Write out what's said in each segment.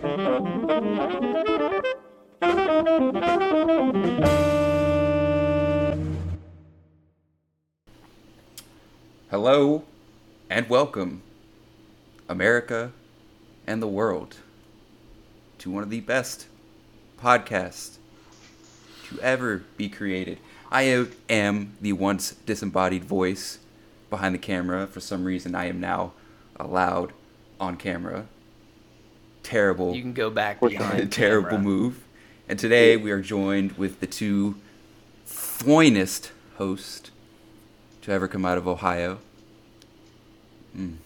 Hello and welcome, America and the world, to one of the best podcasts to ever be created. I am the once disembodied voice behind the camera. For some reason, I am now allowed on camera. Terrible. You can go back What's behind. terrible camera. move. And today we are joined with the two finest hosts to ever come out of Ohio. Mm.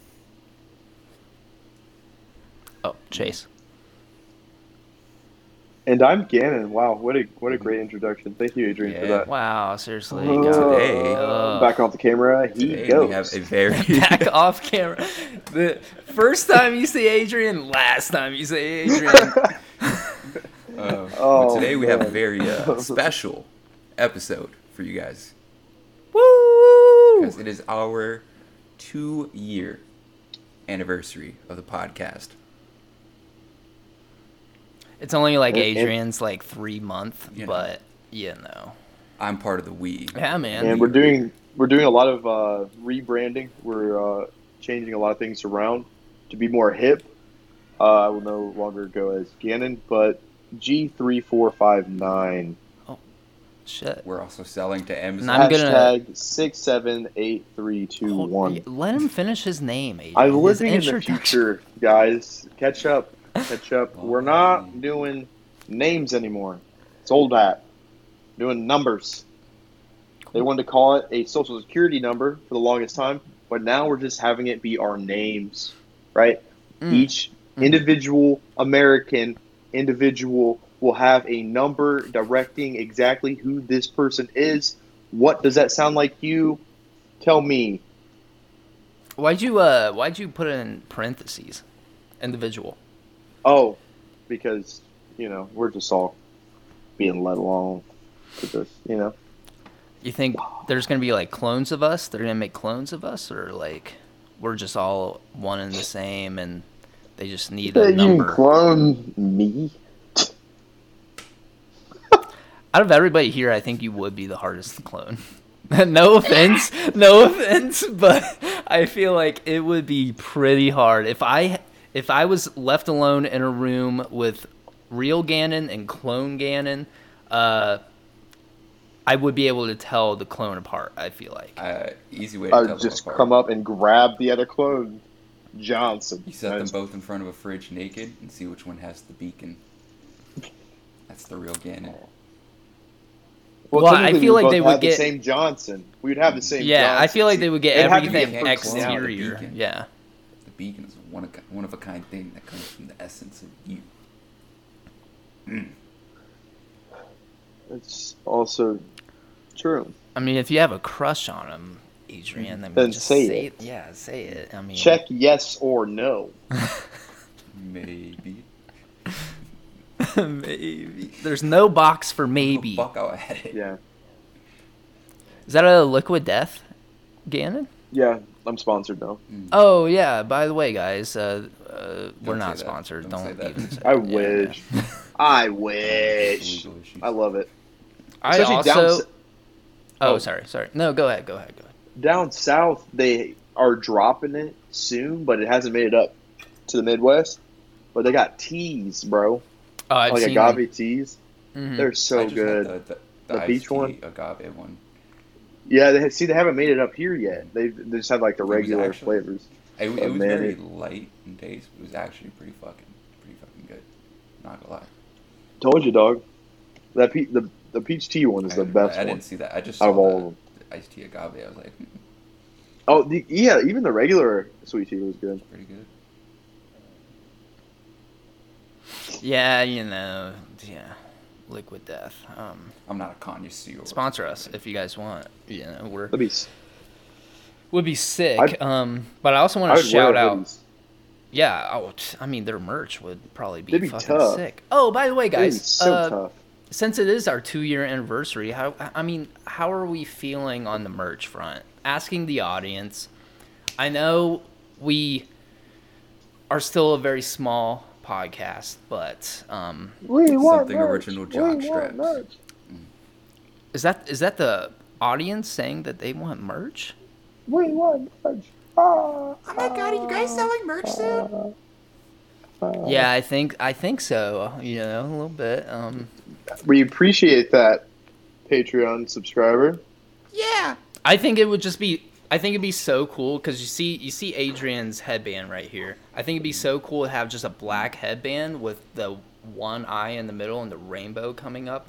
Oh, Chase. And I'm Gannon. Wow, what a what a great introduction. Thank you, Adrian, for that. Wow, seriously. Uh, Today- Ugh. back off the camera. He Today goes. we have a very back off camera. The first time you see Adrian, last time you see Adrian. Uh, Oh, today we have a very uh, special episode for you guys Woo! because it is our two-year anniversary of the podcast. It's only like And- and- Adrian's like three month, You know. but you know. I'm part of the we. Yeah, man. and we're doing we're doing a lot of uh, rebranding. We're uh, changing a lot of things around to be more hip. Uh, I will no longer go as Gannon, but G three four five nine. Shit. We're also selling to Amazon. I'm gonna- Hashtag six seven eight three two Hold- one. Let him finish his name, Adrian. I'm His living in the future, guys. Catch up, catch up. We're not doing names anymore. It's old hat. Doing numbers. They wanted to call it a social security number for the longest time, but now we're just having it be our names, right? Mm. Each Mm. individual American individual will have a number directing exactly who this person is. What does that sound like to you? Tell me. Why'd you uh why'd you put in parentheses? Individual. Oh, because you know we're just all being let along to this. You know, You think there's gonna be like clones of us? They're gonna make clones of us, or like we're just all one and the same, and they just need Yeah, a you can number. clone me. Out of everybody here, I think you would be the hardest to clone. no offense, no offense, but I feel like it would be pretty hard if I if I was left alone in a room with real Gannon and clone Gannon. Uh, I would be able to tell the clone apart. I feel like. Uh, easy way to I tell would them just apart. come up and grab the other clone, Johnson. You set them both in front of a fridge naked and see which one has the beacon. That's the real Gannon. Well, I feel like they had would the get- same Johnson. We would have the same. yeah, I feel like they would get It'd have to be a everything exterior. Yeah. The beacon is one of, one of a kind thing that comes from the essence of you. It's also true. I mean, if you have a crush on him, Adrian, then, Then just say say it. Yeah, say it. I mean, Check yes or no. Maybe. maybe. There's no box for maybe. Fuck, I had it. Yeah, Is that a liquid death, Gannon? yeah. I'm sponsored though. Oh yeah. By the way, guys, uh, uh, we're Don't say that. sponsored. Don't Don't, say that. even say I. Yeah, wish. I wish. Legal issues. I love it. I Especially also. s- Oh, oh. sorry, sorry. No, go ahead. Go ahead. Go ahead. down south they are dropping it soon, but it hasn't made it up to the Midwest. But they got teas, bro. Oh, I've like seen agave teas. them. Mhm. They're I so just had good. The, the, The iced peach tea one? agave one. Yeah, they see they haven't made it up here yet. They they just have like the It regular actually- flavors. It, it was man, very it- light in taste. It was actually pretty fucking, pretty fucking good. Not gonna lie. Told you, dog. That pe- the the peach tea one is I, the best I one didn't see that. I just out saw of all of the, them. the iced tea agave. I was like, hmm, Oh, the, yeah, even the regular sweet tea was good. pretty good. Yeah, you know, yeah, liquid death. Um, I'm not a connoisseur. sponsor us if you guys want. You know, we're That'd be. would be sick. I'd- um, but I also want to shout out. hoodies. Yeah, oh, t- I mean their merch would probably be, be fucking tough. sick. Oh, by the way, guys, so uh, tough. since it is our two-year anniversary, how I mean, how are we feeling on the merch front? Asking the audience. I know we are still a very small podcast, but um, We want Something merch. original We jock want straps. merch. is that is that the audience saying that they want merch? We want merch. Ah, Oh my god, are you guys selling merch soon? ah. Yeah, I think I think so. You know, a little bit. Um, We appreciate that, Patreon subscriber. Yeah. I think it would just be. I think it'd be so cool because you see, you see Adrian's headband right here. I think it'd be so cool to have just a black headband with the one eye in the middle and the rainbow coming up.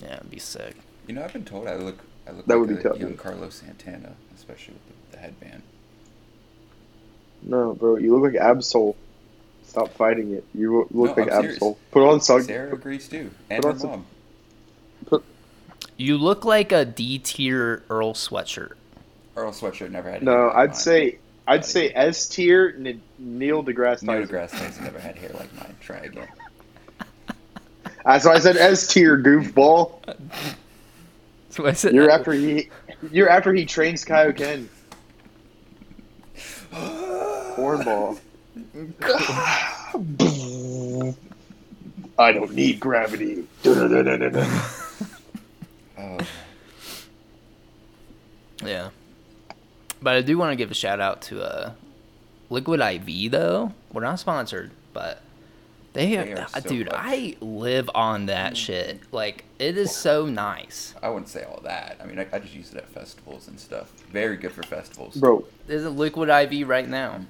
Yeah, it'd be sick. You know, I've been told I look I look That like would be a tough, young yeah. Carlos Santana, especially with the, the headband. No, bro, you look like Absol. Stop fighting it. You look No, like I'm serious. Absol. Put on sun. Sarah agrees too, and Put her on some- mom. Put, You look like a D tier Earl sweatshirt. Earl sweatshirt never had. no, hair I'd mine. say I'd say S tier N- Neil deGrasse Neil deGrasse Tyson never had hair like mine. Try again. That's why I said S tier, goofball. So I said, You're after he, you're after he trains Kaioken. Cornball. I don't need gravity. Oh, Yeah. But I do want to give a shout out to uh, Liquid IV though. We're not sponsored, but they, They are uh, so dude, clutch. I live on that shit. Like it is so nice. I wouldn't say all that. I mean, I, I just use it at festivals and stuff. Very good for festivals. Bro, There's a Liquid IV right now.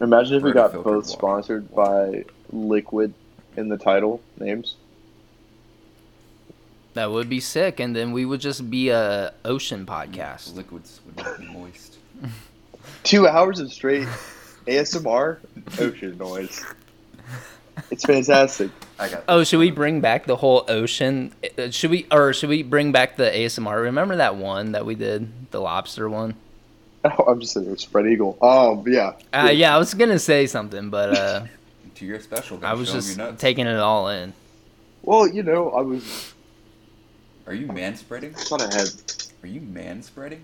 imagine if we got both water. sponsored by Liquid in the title names. That would be sick, and then we would just be a ocean podcast. Liquids would make me moist. Two hours of straight ASMR ocean noise. It's fantastic. I got. Oh, should we bring back the whole ocean? uh, Should we, or should we bring back the ASMR? Remember that one that we did, the lobster one? Oh, I'm just saying, spread eagle. Um, yeah. Uh, yeah, I was gonna say something, but uh, to your special? I was just taking it all in. Well, you know, I was Are you man spreading? on ahead. Are you man spreading?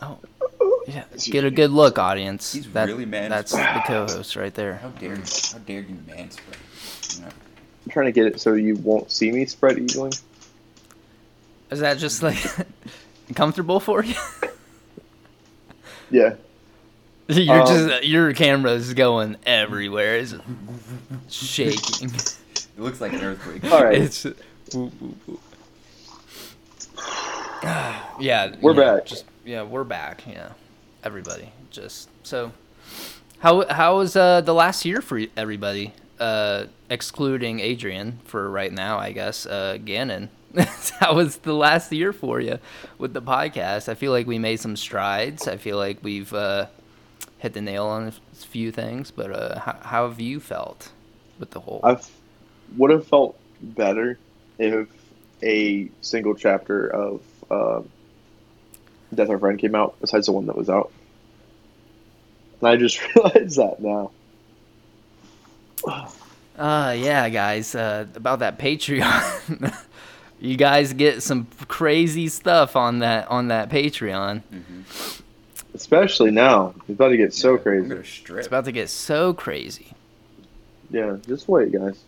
Oh, yeah. Get a good look, audience. He's That- really man That's the co-host right there. How dare you? How dare you man spread? You I'm trying to get it so you won't see me spread eagling. Is that just like comfortable for you? Yeah. You're Um, just your camera's going everywhere. It's shaking. it looks like an earthquake. All right. It's yeah. We're yeah, back. Just yeah, we're back. Yeah, everybody. Just so how how was uh the last year for everybody? Uh, excluding Adrian for right now, I guess. Uh, Gannon. how was the last year for you with the podcast? I feel like we made some strides. I feel like we've uh, hit the nail on a few things. But uh, how, how have you felt with the whole? I would have felt better if a single chapter of uh, Death Our Friend came out, besides the one that was out. And I just realized that now. Uh, yeah, guys, uh, about that Patreon. you guys get some crazy stuff on that on that Patreon. Mm-hmm. Especially now. It's about to get so Yeah, crazy. It's about to get so crazy. Yeah, just wait, guys.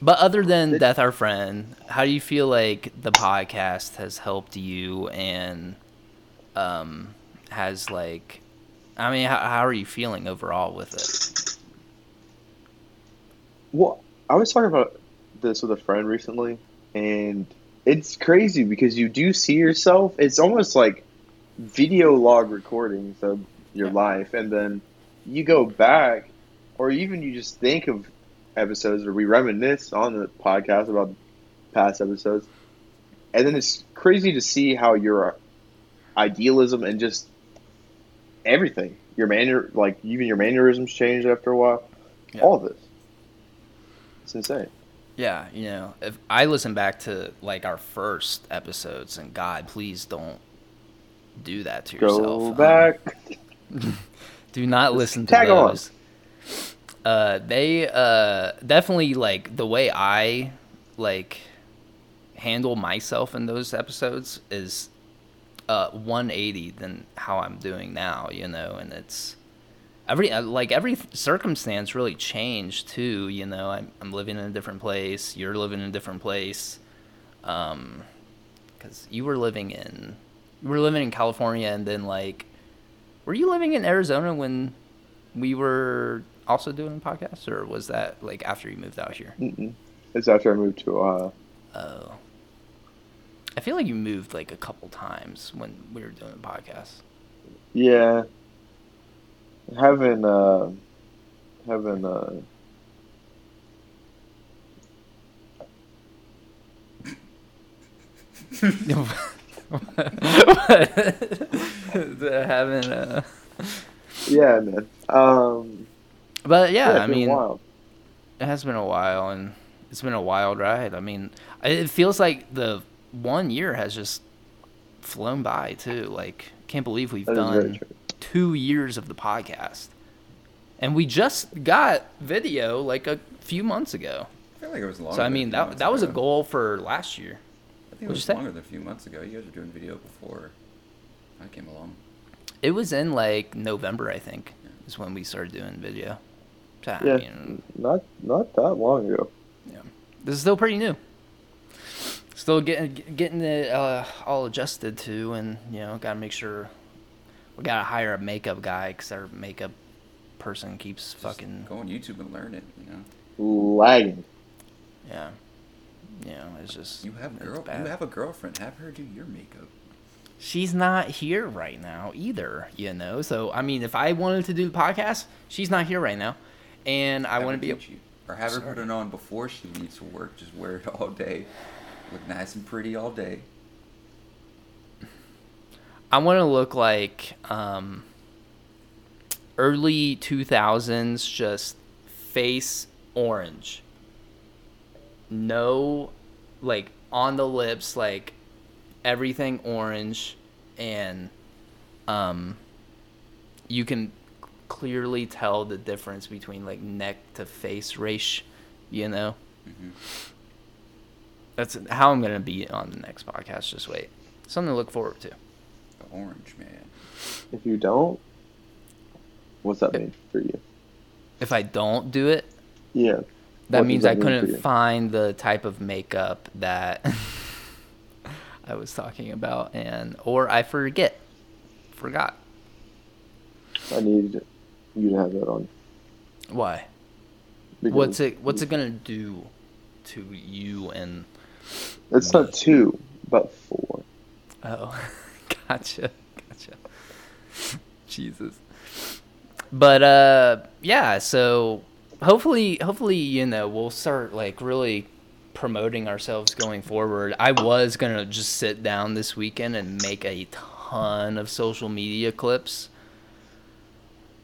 But other than It- Death Our Friend, how do you feel like the podcast has helped you and um has like I mean, how, how are you feeling overall with it? Well, I was talking about this with a friend recently, and it's crazy because you do see yourself. It's almost like video log recordings of your Yeah. life, and then you go back, or even you just think of episodes, or we reminisce on the podcast about past episodes, and then it's crazy to see how your idealism and just everything, your manner, like even your mannerisms change after a while. Yeah. All of this. It's insane. Yeah, you know, if I listen back to like our first episodes, and God, please don't do that to yourself. Go Um, back. do not listen to tag on. Uh, they uh definitely like the way I like handle myself in those episodes is uh 180 than how I'm doing now, you know, and it's every uh, like every circumstance really changed too. You know, I'm I'm living in a different place. You're living in a different place. Um, because you were living in you were living in California, and then like, were you living in Arizona when we were also doing a podcast, or was that like after you moved out here? Mm-mm. It's after I moved to Ohio. Oh. I feel like you moved like a couple times when we were doing a podcast. Yeah. Haven't uh haven't uh Having uh yeah, man. Um But yeah, it's I mean wild. it has been a while and it's been a wild ride. I mean, it feels like the one year has just flown by too. Like can't believe we've That is very done 2 years of the podcast. And we just got video like a few months ago. I feel like it was longer. So I mean few that months that was a goal for last year. I think it What'd was you say? longer than a few months ago. You guys were doing video before I came along. It was in like November, I think, is when we started doing video. So, I Yeah. mean, Not not that long ago. Yeah, this is still pretty new. Still getting getting it uh, all adjusted to, and you know, gotta make sure we gotta hire a makeup guy because our makeup person keeps Just fucking go on YouTube and learn it. You know, Lagging. yeah, you know, it's just you have it's girl. You have a girlfriend. Have her do your makeup. she's not here right now either, you know. So I mean, if I wanted to do the podcast, she's not here right now, and I want to be. teach you. Or have her put it on before she leaves for work. Just wear it all day. Look nice and pretty all day. I want to look like um, early 2000s, just face orange. No, like on the lips, like everything orange, and um, you can clearly tell the difference between like neck to face race, you know? hmm That's how I'm going to be on the next podcast. Just wait. Something to look forward to. The orange man. If you don't, what's that mean for you? If I don't do it, Yeah. That What means that I mean couldn't find the type of makeup that I was talking about, and or I forget, forgot. I need you to have that on. Why? because What's it? What's it gonna do to you? And It's not two, but four. oh, gotcha, gotcha. Jesus. But uh, yeah. So hopefully, hopefully, you know, we'll start like really promoting ourselves going forward. I was gonna just sit down this weekend and make a ton of social media clips,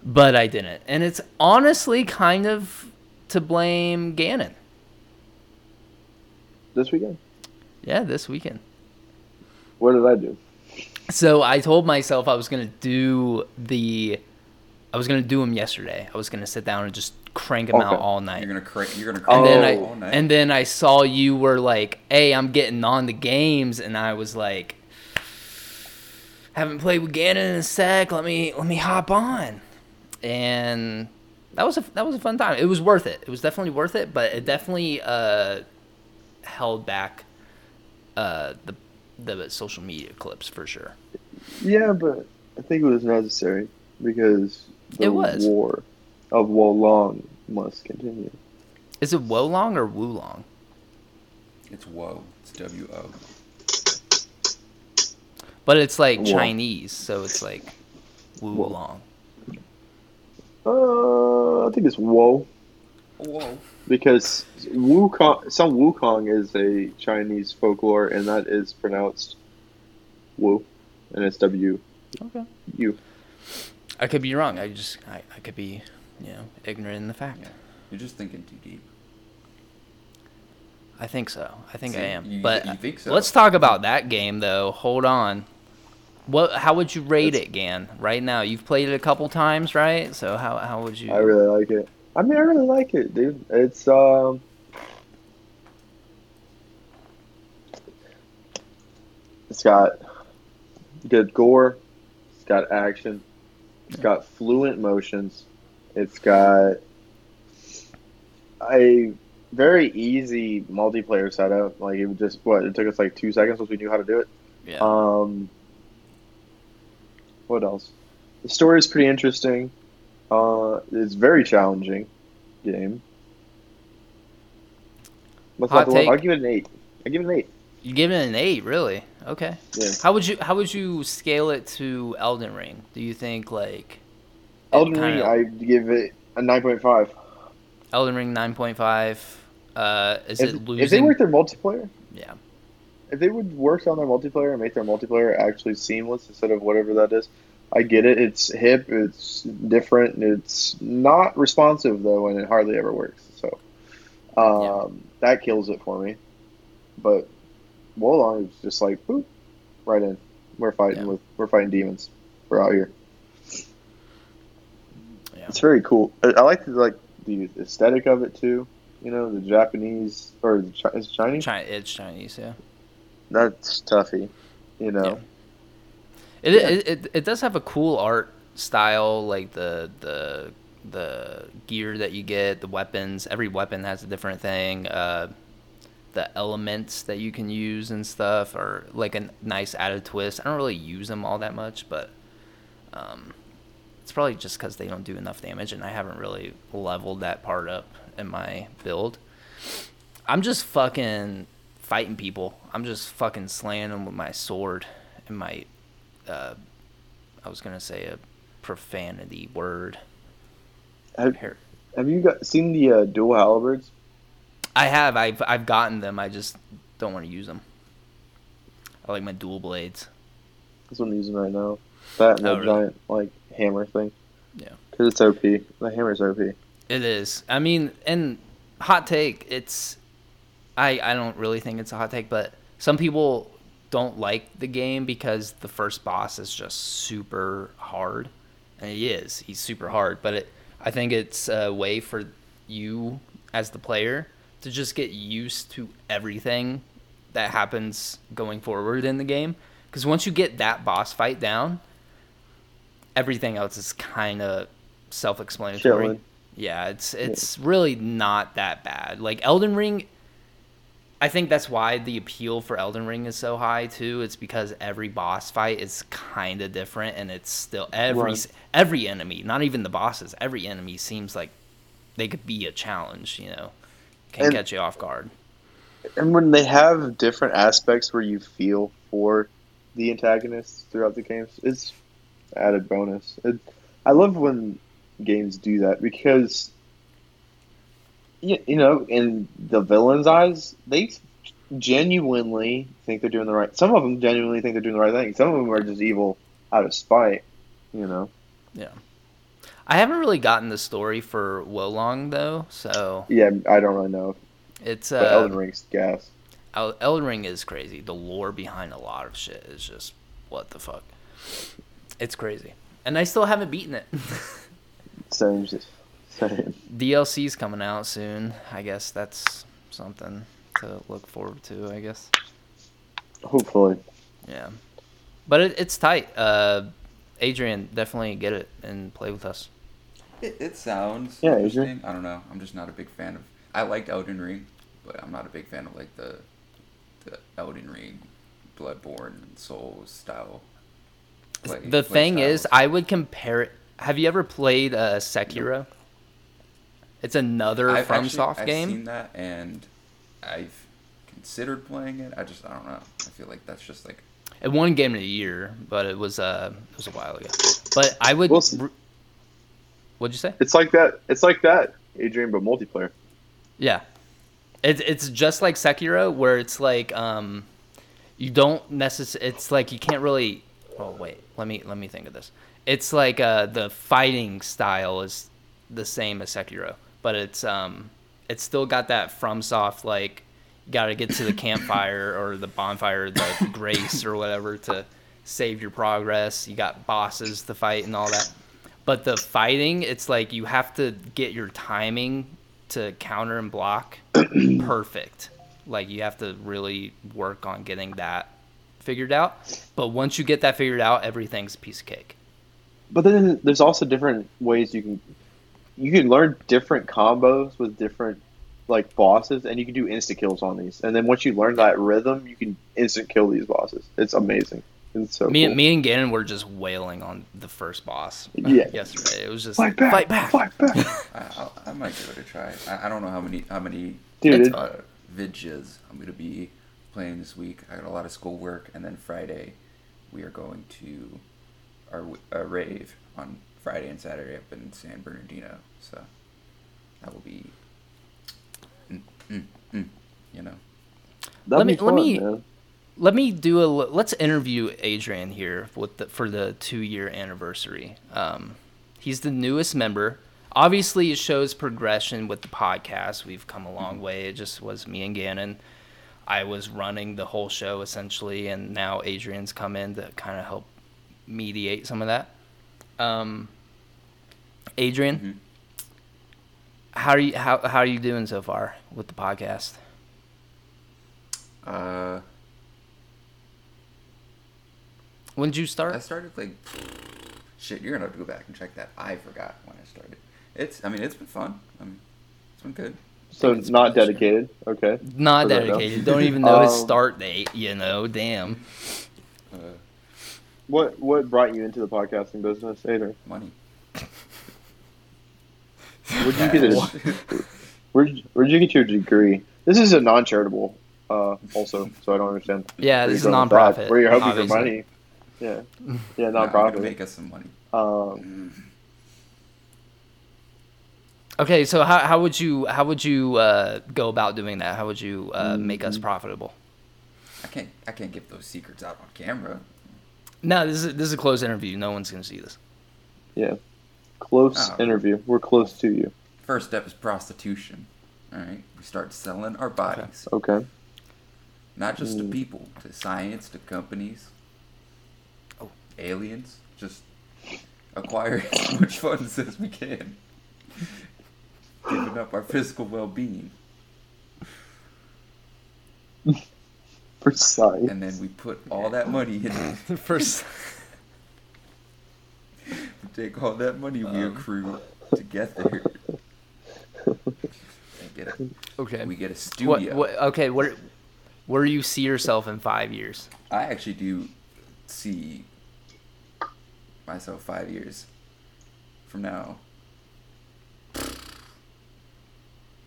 but I didn't, and it's honestly kind of to blame Gannon. This weekend? Yeah, this weekend. What did I do? So I told myself I was gonna do the, I was gonna do them yesterday. I was gonna sit down and just crank them out all night. You're gonna cra- You're gonna and crank then it I all night. and then I saw you were like, "Hey, I'm getting on the games," and I was like, "Haven't played with Gannon in a sec. Let me let me hop on," and that was a that was a fun time. It was worth it. It was definitely worth it, but it definitely uh, held back uh, the the social media clips for sure. Yeah, but I think it was necessary because the It was. war of Wolong must continue. Is it Wolong or Wulong? it's whoa. It's W O. But it's like Wo. Chinese, so it's like Wulong. Uh, I think it's Wo Whoa. because Wukong, some Wukong is a Chinese folklore, and that is pronounced Wu, and it's W Okay. U. I could be wrong. I just I, I could be, you know, ignorant in the fact. Yeah. You're just thinking too deep. I think so. I think I am. you- but you think so? let's talk about that game though. Hold on. What? How would you rate it, Gan? Right now, you've played it a couple times, right? So how how would you? I really like it. I mean, I really like it, dude. It's um. It's got good gore. It's got action. It's got fluent motions. It's got a very easy multiplayer setup. Like it would just what it took us like two seconds once we knew how to do it. Yeah. Um, what else? The story is pretty interesting. Uh, it's very challenging game. What's Hot take. I'll give it an eight. I give it an eight. you give it an eight, really? Okay. Yeah. How would you How would you scale it to Elden Ring? Do you think like Elden Ring, kinda- I give it a nine point five. Elden Ring nine point five? Uh, is If, it losing? if they work their multiplayer, yeah. If they would work on their multiplayer and make their multiplayer actually seamless instead of whatever that is, I get it. It's hip, it's different, it's not responsive though, and it hardly ever works. So um, that kills it for me. But Wolong is just like boop, right in. We're fighting Yeah. with we're fighting demons. We're out here. Yeah. It's very cool. I, I like the, like the aesthetic of it too. You know, the Japanese or the it Chinese. Chi- it's Chinese, yeah. That's toughy. You know. Yeah. It, Yeah. it, it it does have a cool art style, like the the the gear that you get, the weapons. Every weapon has a different thing. Uh, the elements that you can use and stuff are like a nice added twist. I don't really use them all that much, but um, it's probably just because they don't do enough damage, and I haven't really leveled that part up in my build. I'm just fucking fighting people. I'm just fucking slaying them with my sword and my. Uh, I was gonna say a profanity word. Have, have you got seen the uh, dual halberds? I have. I've I've gotten them. I just don't want to use them. I like my dual blades. That's what I'm using right now. That and Oh, the really? giant like hammer thing. Yeah. Because it's OP. The hammer's OP. It is. I mean, and hot take. It's. I I don't really think it's a hot take, but some people don't like the game because the first boss is just super hard, and he is. He's super hard, but it. I think it's a way for you as the player to just get used to everything that happens going forward in the game. Because once you get that boss fight down, everything else is kind of self-explanatory. Chilling. Yeah, it's it's really not that bad. Like Elden Ring I think that's why the appeal for Elden Ring is so high too. It's because every boss fight is kind of different and it's still every Right. every enemy, not even the bosses, every enemy seems like they could be a challenge, you know. Can And- catch you off guard. And when they have different aspects where you feel for the antagonists throughout the games, it's added bonus. It, I love when games do that because, you, you know, in the villain's eyes, they genuinely think they're doing the right. Some of them genuinely think they're doing the right thing. Some of them are just evil out of spite. You know. Yeah. I haven't really gotten the story for Wolong though, so Yeah, I don't really know. it's But uh Elden Ring's gas. El- Elden Ring is crazy. The lore behind a lot of shit is just what the fuck. It's crazy, and I still haven't beaten it. Same, just same. DLC's coming out soon. I guess that's something to look forward to. I guess. Hopefully. Yeah, but it, it's tight. Uh, Adrian, definitely get it and play with us. It, it sounds Yeah, interesting. I don't know. I'm just not a big fan of. I liked Elden Ring, but I'm not a big fan of like the the Elden Ring, Bloodborne, and Souls style. play- the play thing is. I would compare it. Have you ever played uh, Sekiro? It's another I've actually- FromSoft I've game. seen that, and I've considered playing it. I just I don't know. I feel like that's just like It won Game of the Year, but it was uh it was a while ago. But I would. Well, what'd you say? It's like that. It's like that, Adrian, but multiplayer. Yeah, it's it's just like Sekiro, where it's like um, you don't necessarily. It's like you can't really. Oh wait, let me let me think of this. It's like uh the fighting style is the same as Sekiro, but it's um it's still got that FromSoft like got to get to the campfire or the bonfire, the grace or whatever to save your progress. You got bosses to fight and all that. But the fighting, it's like you have to get your timing to counter and block perfect. Like you have to really work on getting that figured out. But once you get that figured out, everything's a piece of cake. But then there's also different ways you can you can learn different combos with different like bosses, and you can do insta kills on these. And then once you learn that rhythm, you can instant kill these bosses. It's amazing. It's so Me, cool. me and Gannon were just wailing on the first boss Yeah. yesterday. It was just fight back, fight back. fight back, I, I'll, I might give it a try. I, I don't know how many how many dude. It's it- fun. uh, vidges I'm gonna be playing this week. I got a lot of schoolwork, and then Friday we are going to our w- uh, rave on Friday and Saturday up in San Bernardino. So that will be, mm, mm, mm, you know. that'd let me- be let me- man. Let me do a Let's interview Adrian here with the, for the two year anniversary. Um, he's the newest member. Obviously, it shows progression with the podcast. We've come a long way. It just was me and Gannon. I was running the whole show essentially, and now Adrian's come in to kind of help mediate some of that. Um, Adrian, Mhm. how are you? How how are you doing so far with the podcast? Uh, When did you start? I started like shit. You're gonna have to go back and check that. I forgot when I started. It's. I mean, it's been fun. I mean, it's been good. So it's not dedicated. Okay. Not I don't dedicated. Don't even know his Um, start date. You know, damn. Uh, What what brought you into the podcasting business, Adrian? money. Where'd you get a, where'd, where'd you get your degree? This is a non-charitable, uh, also, so I don't understand. Yeah, this is you're going nonprofit. Where you're hoping obviously. for money. Yeah, yeah, Nah, I'm gonna nonprofit. make us some money. Um, Okay, so how, how would you how would you uh, go about doing that? How would you uh, make Mm-hmm. us profitable? I can't. I can't give those secrets out on camera. No, this is this is a close interview. No one's gonna see this. yeah, close Oh. interview. We're close to you. First step is prostitution. All right, we start selling our bodies, Okay. not just to Mm. people, to science, to companies, Oh. aliens. Just acquire as much funds as we can, giving up our physical well-being, Precise. and then we put all that money in. the First, we take all that money we Um. accrue together. and get a, okay. we get a What, studio. what? Okay, where where do you see yourself in five years? I actually do see myself five years from now.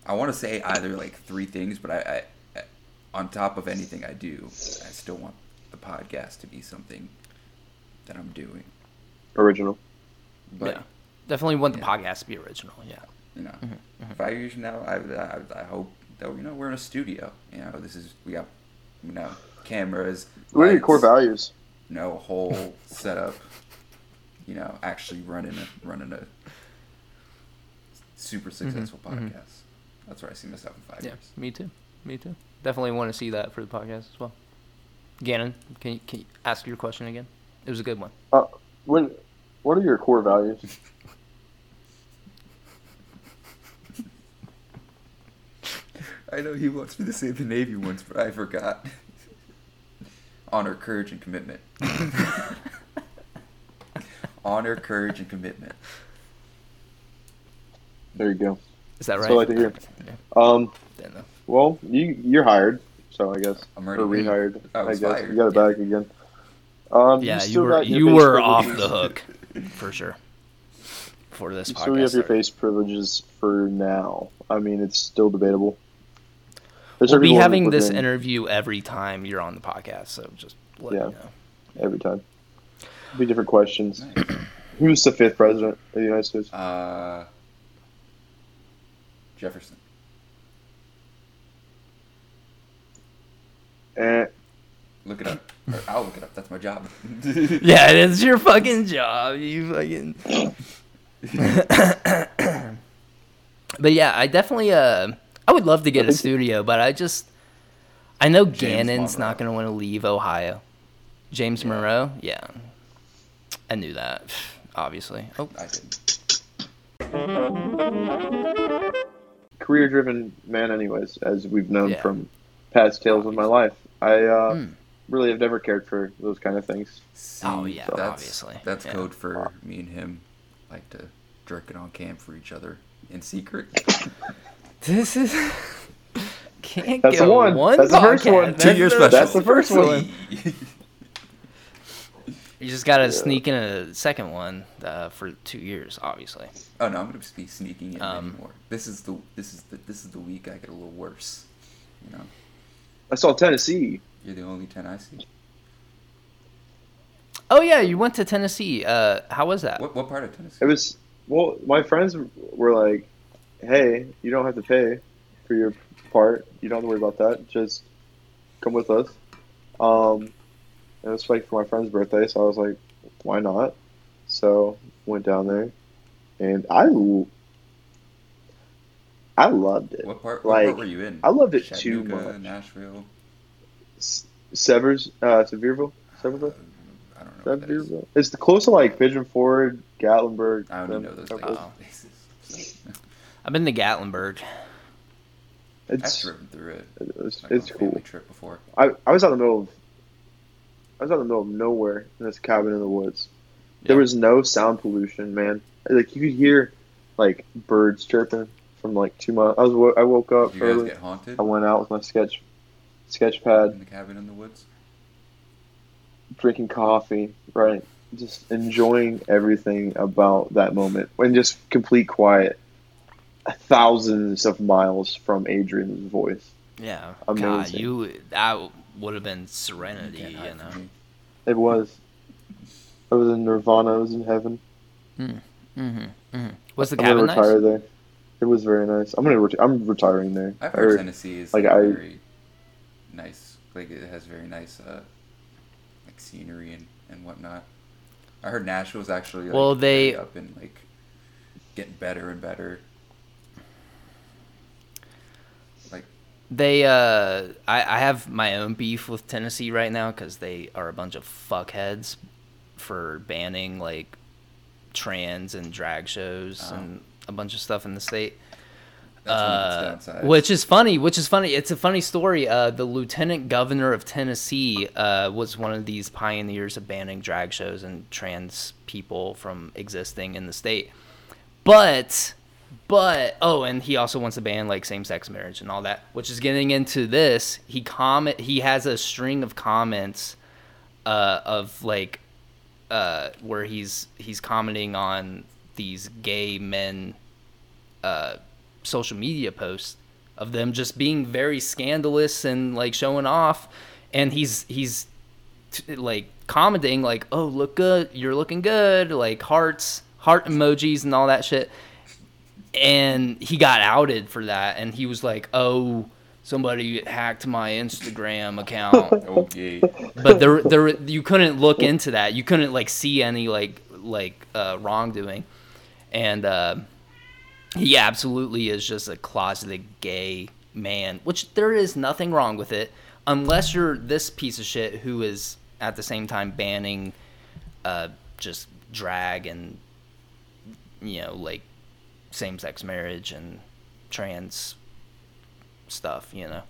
I want to say either like three things, but I, I, I, on top of anything I do, I still want the podcast to be something that I'm doing. Original. But yeah, definitely want the yeah. podcast to be original. Yeah. you know, Mm-hmm, five years from now, I, I, I hope that you know we're in a studio. You know, this is we got you know cameras. What are your core values? you know, a whole setup. You know, actually running a running a super successful podcast. That's where I see myself in five Mm-hmm, Yeah, years. me too. Me too. Definitely want to see that for the podcast as well. Gannon, can you, can you ask your question again? It was a good one. Uh, when, what are your core values? I know he wants me to say the Navy ones, but I forgot. Honor, courage, and commitment. Honor, courage, and commitment. There you go. Is that That's right? what I like to hear. Yeah. Um, Didn't know. Well, you you're hired, so I guess I'm or rehired. I I, guess fired. you got it back again. Um, Yeah, you still were got you were off the hook for sure. For this You podcast. still have your face privileges for now. I mean, it's still debatable. There's We'll be having this within interview every time you're on the podcast, so just let Yeah. me know. every time. Be different questions. Nice. Who's the fifth president of the United States? Uh, Jefferson. Eh, Look it up. Or I'll look it up. That's my job. Yeah, it's your fucking job. You fucking. but yeah, I definitely uh, I would love to get a studio, but I just, I know James Gannon's not gonna want to leave Ohio. James Yeah. Monroe, yeah, I knew that, obviously. Oh, I did. career-driven man, anyways, as we've known Yeah. from past tales of my life. I uh, Hmm. really have never cared for those kind of things. Oh, See, yeah, that's, obviously. That's Yeah. code for me and him. Like to jerk it on cam for each other in secret. This is can't That's go the one. one. That's the first one. That's Two year special. That's the first one. You just gotta sneak in a second one uh, for two years, obviously. oh no, I'm gonna be sneaking in Um, anymore. This is the this is the this is the week I get a little worse. You know, I saw Tennessee. you're the only ten I see. Oh yeah, you went to Tennessee. Uh, how was that? What what part of Tennessee? It was well. My friends were like, "Hey, you don't have to pay for your part. You don't have to worry about that. Just come with us." Um, and it was like for my friend's birthday, so I was like, "Why not?" So went down there, and I, l- I loved it. What part? What Like, part were you in? I loved it too Chattanooga, much. Nashville. S- Severs, uh, Sevierville, Sevierville, I don't know. What that is. Sevierville. It's the close to like Pigeon Forge, Gatlinburg. I only them- know those them like, places. I've been to Gatlinburg. I've It's driven through it. it's, Like it's cool. trip before. I, I was out in the middle of I was out in the middle of nowhere in this cabin in the woods. There was no sound pollution, man. Like you could hear like birds chirping from like two months. I was I woke up Did you guys early. get haunted I went out with my sketch sketch pad, in the cabin in the woods? drinking coffee, right? Just enjoying everything about that moment. And just complete quiet. Thousands of miles from Adrian's voice. Yeah, God, Amazing. you that would have been serenity, Can't you know. It was. I was in Nirvana. I was in heaven. Mm-hmm. Mm-hmm. Was the I'm cabin retire nice? there. It was very nice. I'm gonna. Reti- I'm retiring there. I've I heard re- Tennessee is like, like, I- very nice. Like it has very nice uh, like scenery and, and whatnot. I heard Nashville's actually like, Well, they- up and like getting better and better. Like They, uh, I, I have my own beef with Tennessee right now because they are a bunch of fuckheads for banning like trans and drag shows Oh. and a bunch of stuff in the state. that's Uh, one of its downsides. which is funny. Which is funny. It's a funny story. Uh, the lieutenant governor of Tennessee uh, was one of these pioneers of banning drag shows and trans people from existing in the state. But, but oh, and he also wants to ban like same-sex marriage and all that. Which is getting into this. He comment. He has a string of comments uh, of like uh, where he's he's commenting on these gay men uh, social media posts of them just being very scandalous and like showing off and he's he's t- like commenting like oh look good you're looking good like hearts heart emojis and all that shit and he got outed for that and he was like oh somebody hacked my instagram account okay. but there there you couldn't look into that. You couldn't like see any like like uh, wrongdoing, and uh, he absolutely is just a closeted gay man. Which there is nothing wrong with it, unless you're this piece of shit who is at the same time banning uh, just drag and you know like same sex marriage and trans stuff. You know.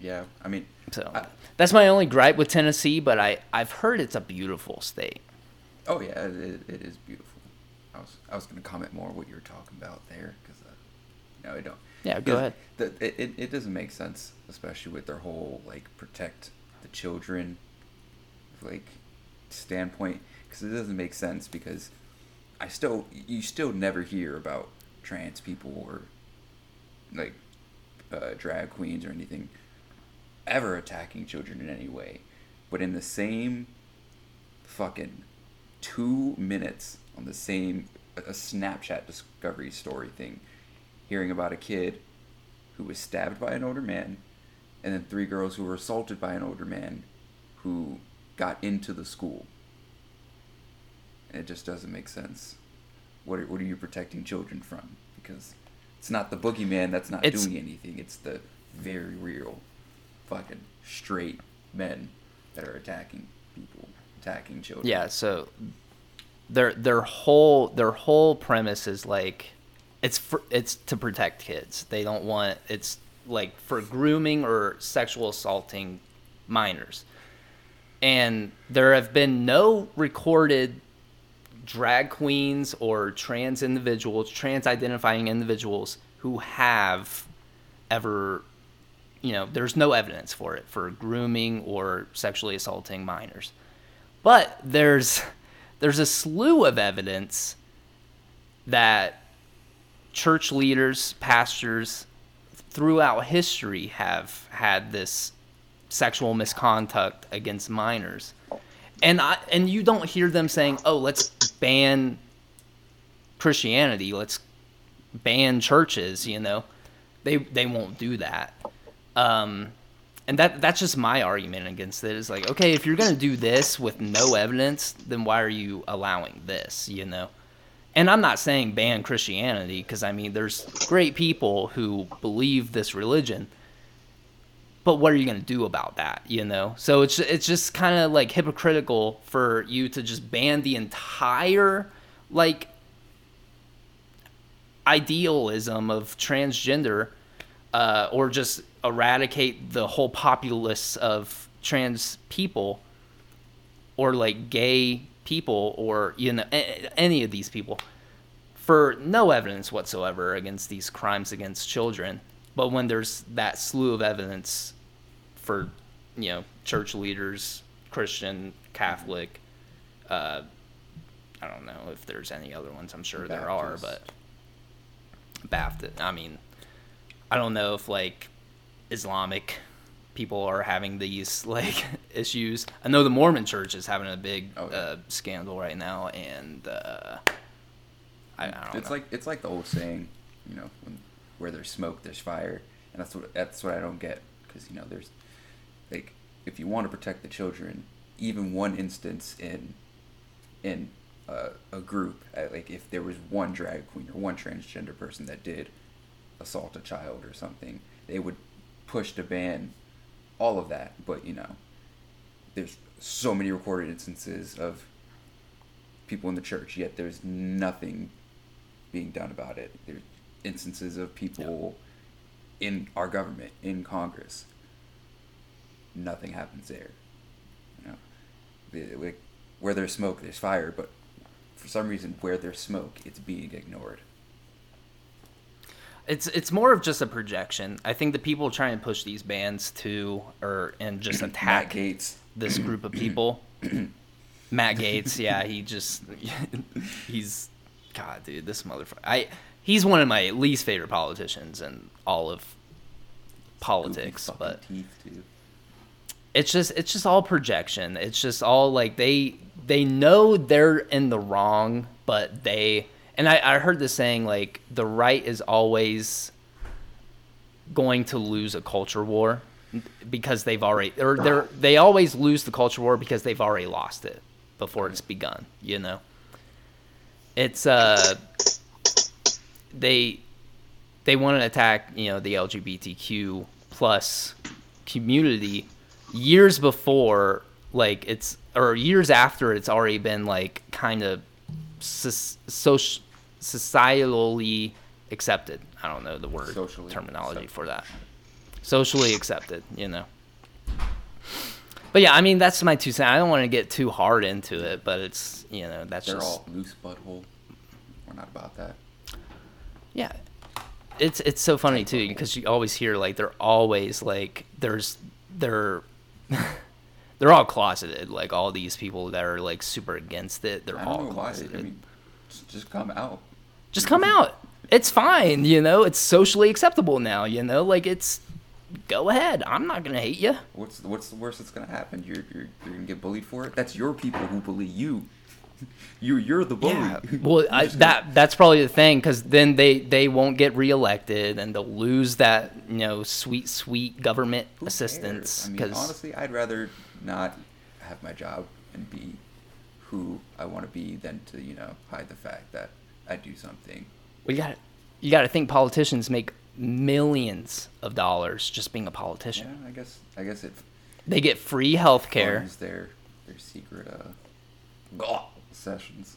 Yeah, I mean, So I- that's my only gripe with Tennessee, but I I've heard it's a beautiful state. oh yeah, it, it is beautiful. I was I was gonna comment more what you were talking about there because uh, no, I don't. Yeah, go ahead. The, it, it, it doesn't make sense, especially with their whole like protect the children, like standpoint, because it doesn't make sense because I still you still never hear about trans people or like uh, drag queens or anything ever attacking children in any way, but in the same fucking two minutes on the same a Snapchat discovery story thing, hearing about a kid who was stabbed by an older man, and then three girls who were assaulted by an older man, who got into the school. And it just doesn't make sense. What are, what are you protecting children from? Because it's not the boogeyman that's not It's- doing anything. It's the very real, fucking straight men that are attacking people, attacking children. Yeah, so their their whole their whole premise is like it's for, it's to protect kids. They don't want it's like for grooming or sexual assaulting minors. And there have been no recorded drag queens or trans individuals, trans identifying individuals who have ever, you know, there's no evidence for it for grooming or sexually assaulting minors. But there's there's a slew of evidence that church leaders, pastors throughout history have had this sexual misconduct against minors. And I and you don't hear them saying, "Oh, let's ban Christianity. Let's ban churches," you know. They they won't do that. Um and that that's just my argument against it. Is like, okay, if you're gonna do this with no evidence, then why are you allowing this? You know. And I'm not saying ban Christianity because I mean, there's great people who believe this religion, but what are you gonna do about that? You know. So it's it's just kind of like hypocritical for you to just ban the entire like idealism of transgender uh, or just eradicate the whole populace of trans people or like gay people or you know any of these people for no evidence whatsoever against these crimes against children but when there's that slew of evidence for you know church leaders christian catholic uh, i don't know if there's any other ones i'm sure there are Baptist. but baptist i mean I don't know if like Islamic people are having these like issues. I know the Mormon Church is having a big Oh, yeah. uh, scandal right now, and uh, I, I don't it's know. like it's like the old saying, you know, when, where there's smoke, there's fire, and that's what that's what I don't get because you know there's like if you want to protect the children, even one instance in in a, a group, uh, like if there was one drag queen or one transgender person that did assault a child or something, they would push to ban all of that. But you know, there's so many recorded instances of people in the church, yet there's nothing being done about it. There's instances of people in our government, in Congress. Nothing happens there. You know, The- like, where there's smoke, there's fire, but for some reason, where there's smoke, it's being ignored. It's it's more of just a projection. I think the people trying to push these bans to or and just attack Gates, this group of people. Matt Gaetz, yeah, he just he's God, dude, this motherfucker. I he's one of my least favorite politicians in all of politics, but teeth too. it's just it's just all projection. It's just all like they they know they're in the wrong, but they and I, I heard this saying like the right is always going to lose a culture war because they've already or they're they always lose the culture war because they've already lost it before it's begun, you know. It's uh they they want to attack, you know, the LGBTQ plus community years before like it's or years after it's already been like kind of soc- societally accepted. I don't know the word Socially terminology accepted. for that. Socially accepted, you know. But yeah, I mean that's my two cents. I don't want to get too hard into it, but it's you know that's They're just all loose butthole. We're not about that. yeah. It's it's so funny too because you always hear like they're always like there's they're they're all closeted like all these people that are like super against it they're all don't know why. closeted. I mean, just come out. Just come out. It's fine, you know. It's socially acceptable now, you know. Like it's go ahead. I'm not gonna hate you. What's what's the worst that's gonna happen? You're you're, you're gonna get bullied for it. That's your people who bully you. you you're the bully. Yeah. Well, I, that that's probably the thing because then they they won't get reelected and they'll lose that you know sweet sweet government Who assistance. cares? I mean, honestly, I'd rather not have my job and be who I want to be than to you know hide the fact that I do something. we got you got to think politicians make millions of dollars just being a politician. Yeah, I guess I guess it They get free health care. their their secret uh sessions.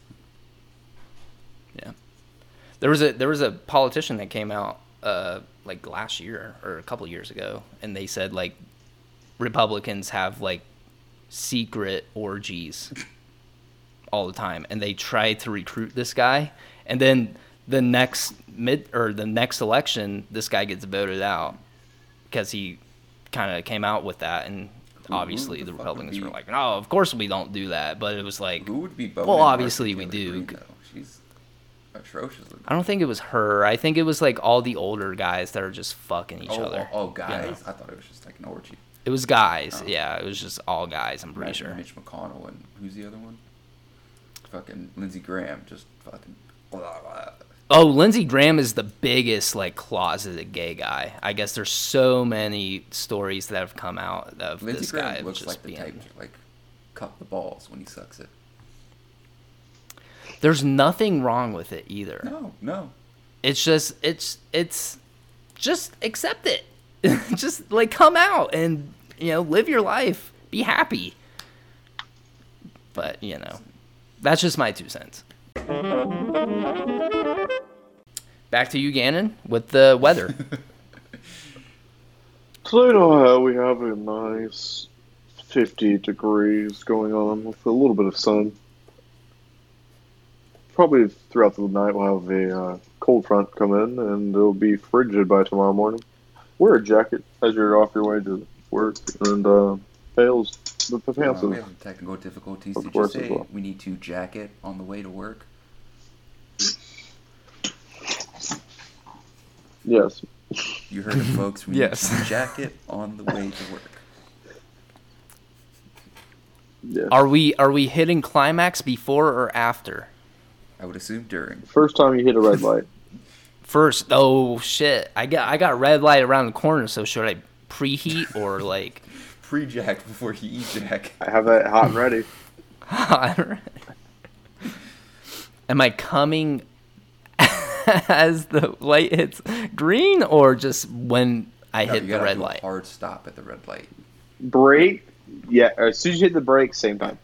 Yeah. There was a there was a politician that came out uh like last year or a couple years ago and they said like Republicans have like secret orgies all the time, and they tried to recruit this guy, and then the next mid or the next election, this guy gets voted out because he kind of came out with that, and obviously the the Republicans be- were like, "No, of course we don't do that," but it was like, Who would be? Well, obviously we do. Though? She's atrocious. I don't think it was her. I think it was like all the older guys that are just fucking each oh, oh other. oh, oh, you know? guys! I thought it was just like an orgy. It was guys. Oh. Yeah, it was just all guys. I'm pretty Imagine sure. Mitch McConnell and who's the other one? Fucking Lindsey Graham, just fucking. Oh, Lindsey Graham is the biggest like closeted gay guy. I guess there's so many stories that have come out of Lindsey this Graham guy looks just like the type to like cup the balls when he sucks it. There's nothing wrong with it either. No, no. It's just it's it's just accept it. just like come out and you know live your life. Be happy. But you know, that's just my two cents. Back to you, Gannon, with the weather. Toledo, uh, we have a nice 50 degrees going on with a little bit of sun. Probably throughout the night we'll have a uh, cold front come in and it'll be frigid by tomorrow morning. Wear a jacket as you're off your way to work and uh, pails with the pants Uh, we have technical difficulties. Of Did you say well. we need to jacket on the way to work? Yes. You heard it, folks. We Yes. need to jacket on the way to work. Yes. are we are we hitting climax before or after? I would assume during. First time you hit a red light. First, oh shit! I got I got red light around the corner. So should I preheat or like? Pre-jack before you ejack. I have that hot and ready. Am I coming as the light hits green, or just when I No, hit you the red do a light? hard stop at the red light. Brake. Yeah, as soon as you hit the brake, same time.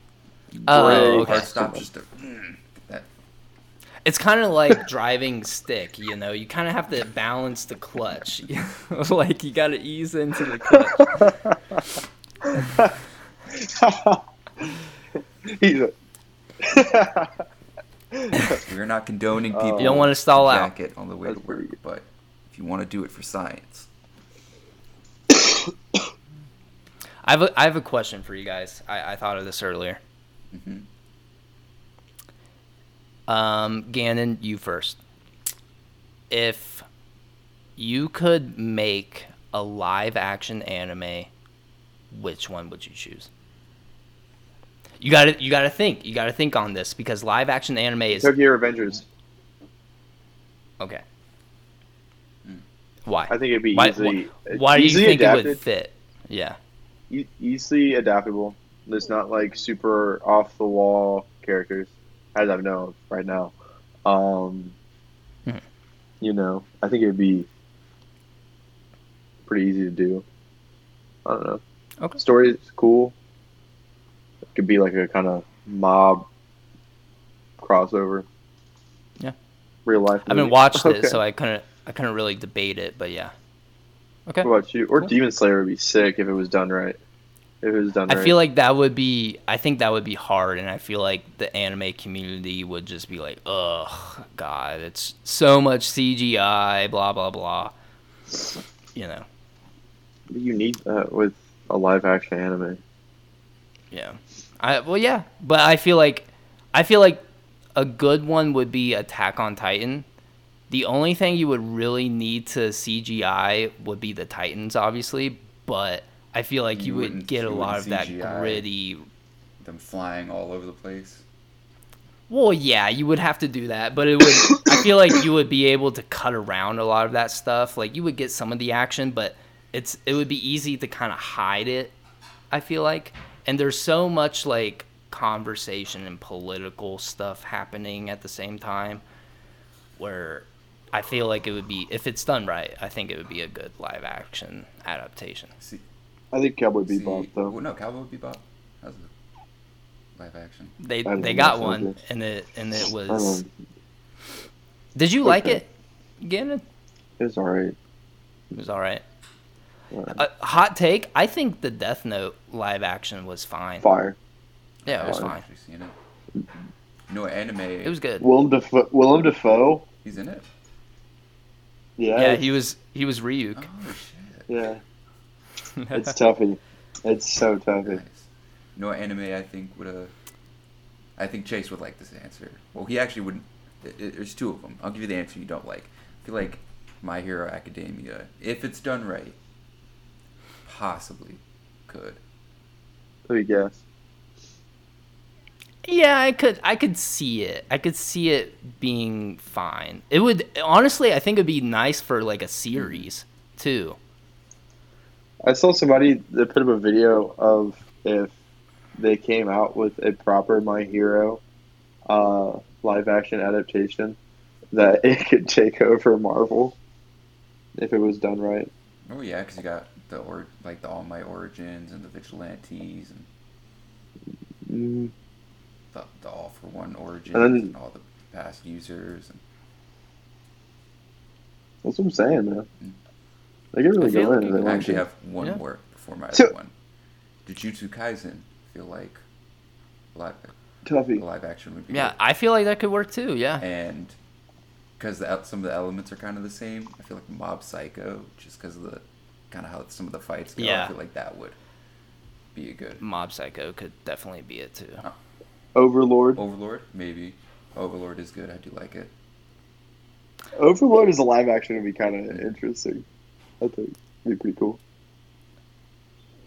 Oh, Brake. okay. Hard stop just to mm. It's kind of like driving stick, you know. You kind of have to balance the clutch, like you got to ease into the clutch. He's a- We're not condoning people. You don't want to stall out. jacket on the way That's pretty work, but if you want to do it for science, I have a, I have a question for you guys. I, I thought of this earlier. Mhm. Um, Gannon, you first. If you could make a live action anime, which one would you choose? You got to you got to think. You got to think on this because live action anime is Tokyo Revengers. okay. Mm. Why? I think it'd be why, easily. why, why do you easily think it adapted, would fit? Yeah. e- easily adaptable. There's not like super off the wall characters, as I know right now. Um, Mhm. You know, I think it'd be pretty easy to do. I don't know. Okay. Story is cool. It could be like a kind of mob crossover. Yeah. Real life. I haven't movie. watched it, so I couldn't I couldn't really debate it, but yeah. Okay. What about you? Or Cool. Demon Slayer would be sick if it was done right. If it was done I right. feel like that would be. I think that would be hard, and I feel like the anime community would just be like, "Ugh, God, it's so much CGI, blah blah blah." You know, you need that with a live action anime. yeah. I well, yeah, but I feel like, I feel like a good one would be Attack on Titan. The only thing you would really need to CGI would be the Titans, obviously, but I feel like you, You would get a lot of that gritty them flying all over the place. Well, yeah, you would have to do that, but it would. I feel like you would be able to cut around a lot of that stuff. Like you would get some of the action, but it's it would be easy to kind of hide it. I feel like, and there's so much like conversation and political stuff happening at the same time, where I feel like it would be if it's done right. I think it would be a good live action adaptation. See, I think Cowboy see, Bebop though. Well, no, Cowboy Bebop. How's the live action? They I they got one, okay. and it and it was. Did you like Okay. it? Gannon? It's alright. It was. Alright. Uh, hot take. I think the Death Note live action was fine. Fire. Yeah, it was I haven't fine. actually seen it. You know anime? It was good. Willem Dafoe. Willem Dafoe. He's in it. Yeah. Yeah, he was he was Ryuk. Oh shit. yeah. It's toughy. It's so toughy. Nice. You know what anime I think would have. I think Chase would like this answer. Well, he actually wouldn't. i- i- There's two of them. I'll give you the answer you don't like. I feel like My Hero Academia, if it's done right, possibly could. Let me guess. Yeah, I could I could see it. I could see it being fine. It would honestly I think it'd be nice for like a series too. I saw somebody that put up a video of if they came out with a proper My Hero uh, live action adaptation, that it could take over Marvel if it was done right. Oh yeah, because you got the or like the All Might Origins and the Vigilantes and Mm, the, the All for One Origins And and, all the past users. And, that's what I'm saying, man. Mm. They can really I feel go like in. they I actually have one Yeah. more before my So- other one. Jujutsu Kaisen. I feel like live, Tuffy. live action would be Yeah, good. I feel like that could work too. Yeah. and because some of the elements are kind of the same, I feel like Mob Psycho, just because of the kind of how some of the fights go. Yeah. I feel like that would be a good Mob Psycho could definitely be it too. Overlord. Overlord. Maybe Overlord is good. I do like it. Overlord is a live action would be kind of interesting. I think it'd be pretty cool.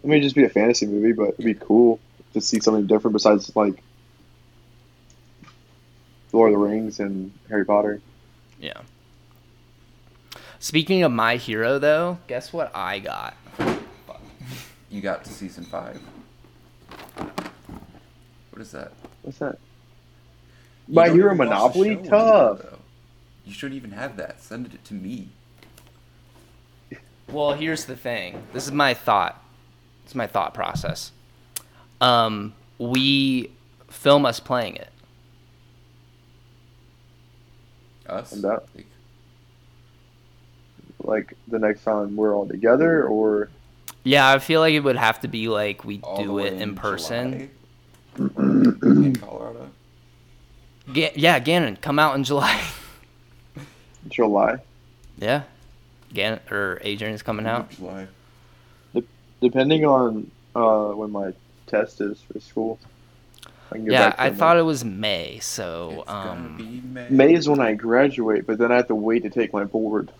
I mean, it'd just be a fantasy movie, but it'd be cool to see something different besides like Lord of the Rings and Harry Potter. Yeah. Speaking of My Hero though, guess what I got? You got to season five. What is that? What's that? You My Hero even watch the Monopoly? show Tough. anymore, though. You shouldn't even have that. Send it to me. Well, here's the thing. This is my thought. It's my thought process. Um, we film us playing it. Us. I'm down. Like, Like the next time we're all together, or Yeah, I feel like it would have to be like we all do it in person. In Colorado. Ga- yeah, Gannon, come out in July. July. yeah, Gannon or Adrian is coming out. July. Depending on uh, when my test is for school. I Yeah, I them. thought it was May. So It's gonna um, be May. May is when I graduate, but then I have to wait to take my board.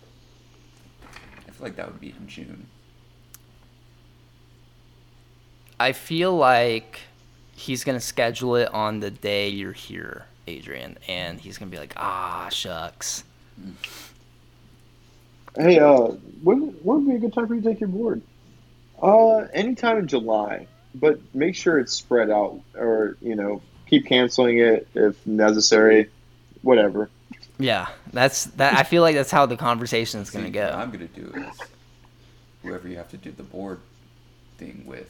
I feel like that would be in June. I feel like he's gonna schedule it on the day you're here, Adrian, and he's gonna be like, ah, shucks. Hey, uh, when when would be a good time for you to take your board? Uh, anytime in July, but make sure it's spread out, or you know, keep canceling it if necessary. Whatever. Yeah, that's that. I feel like that's how the conversation is gonna go. What I'm gonna do is whoever you have to do the board thing with,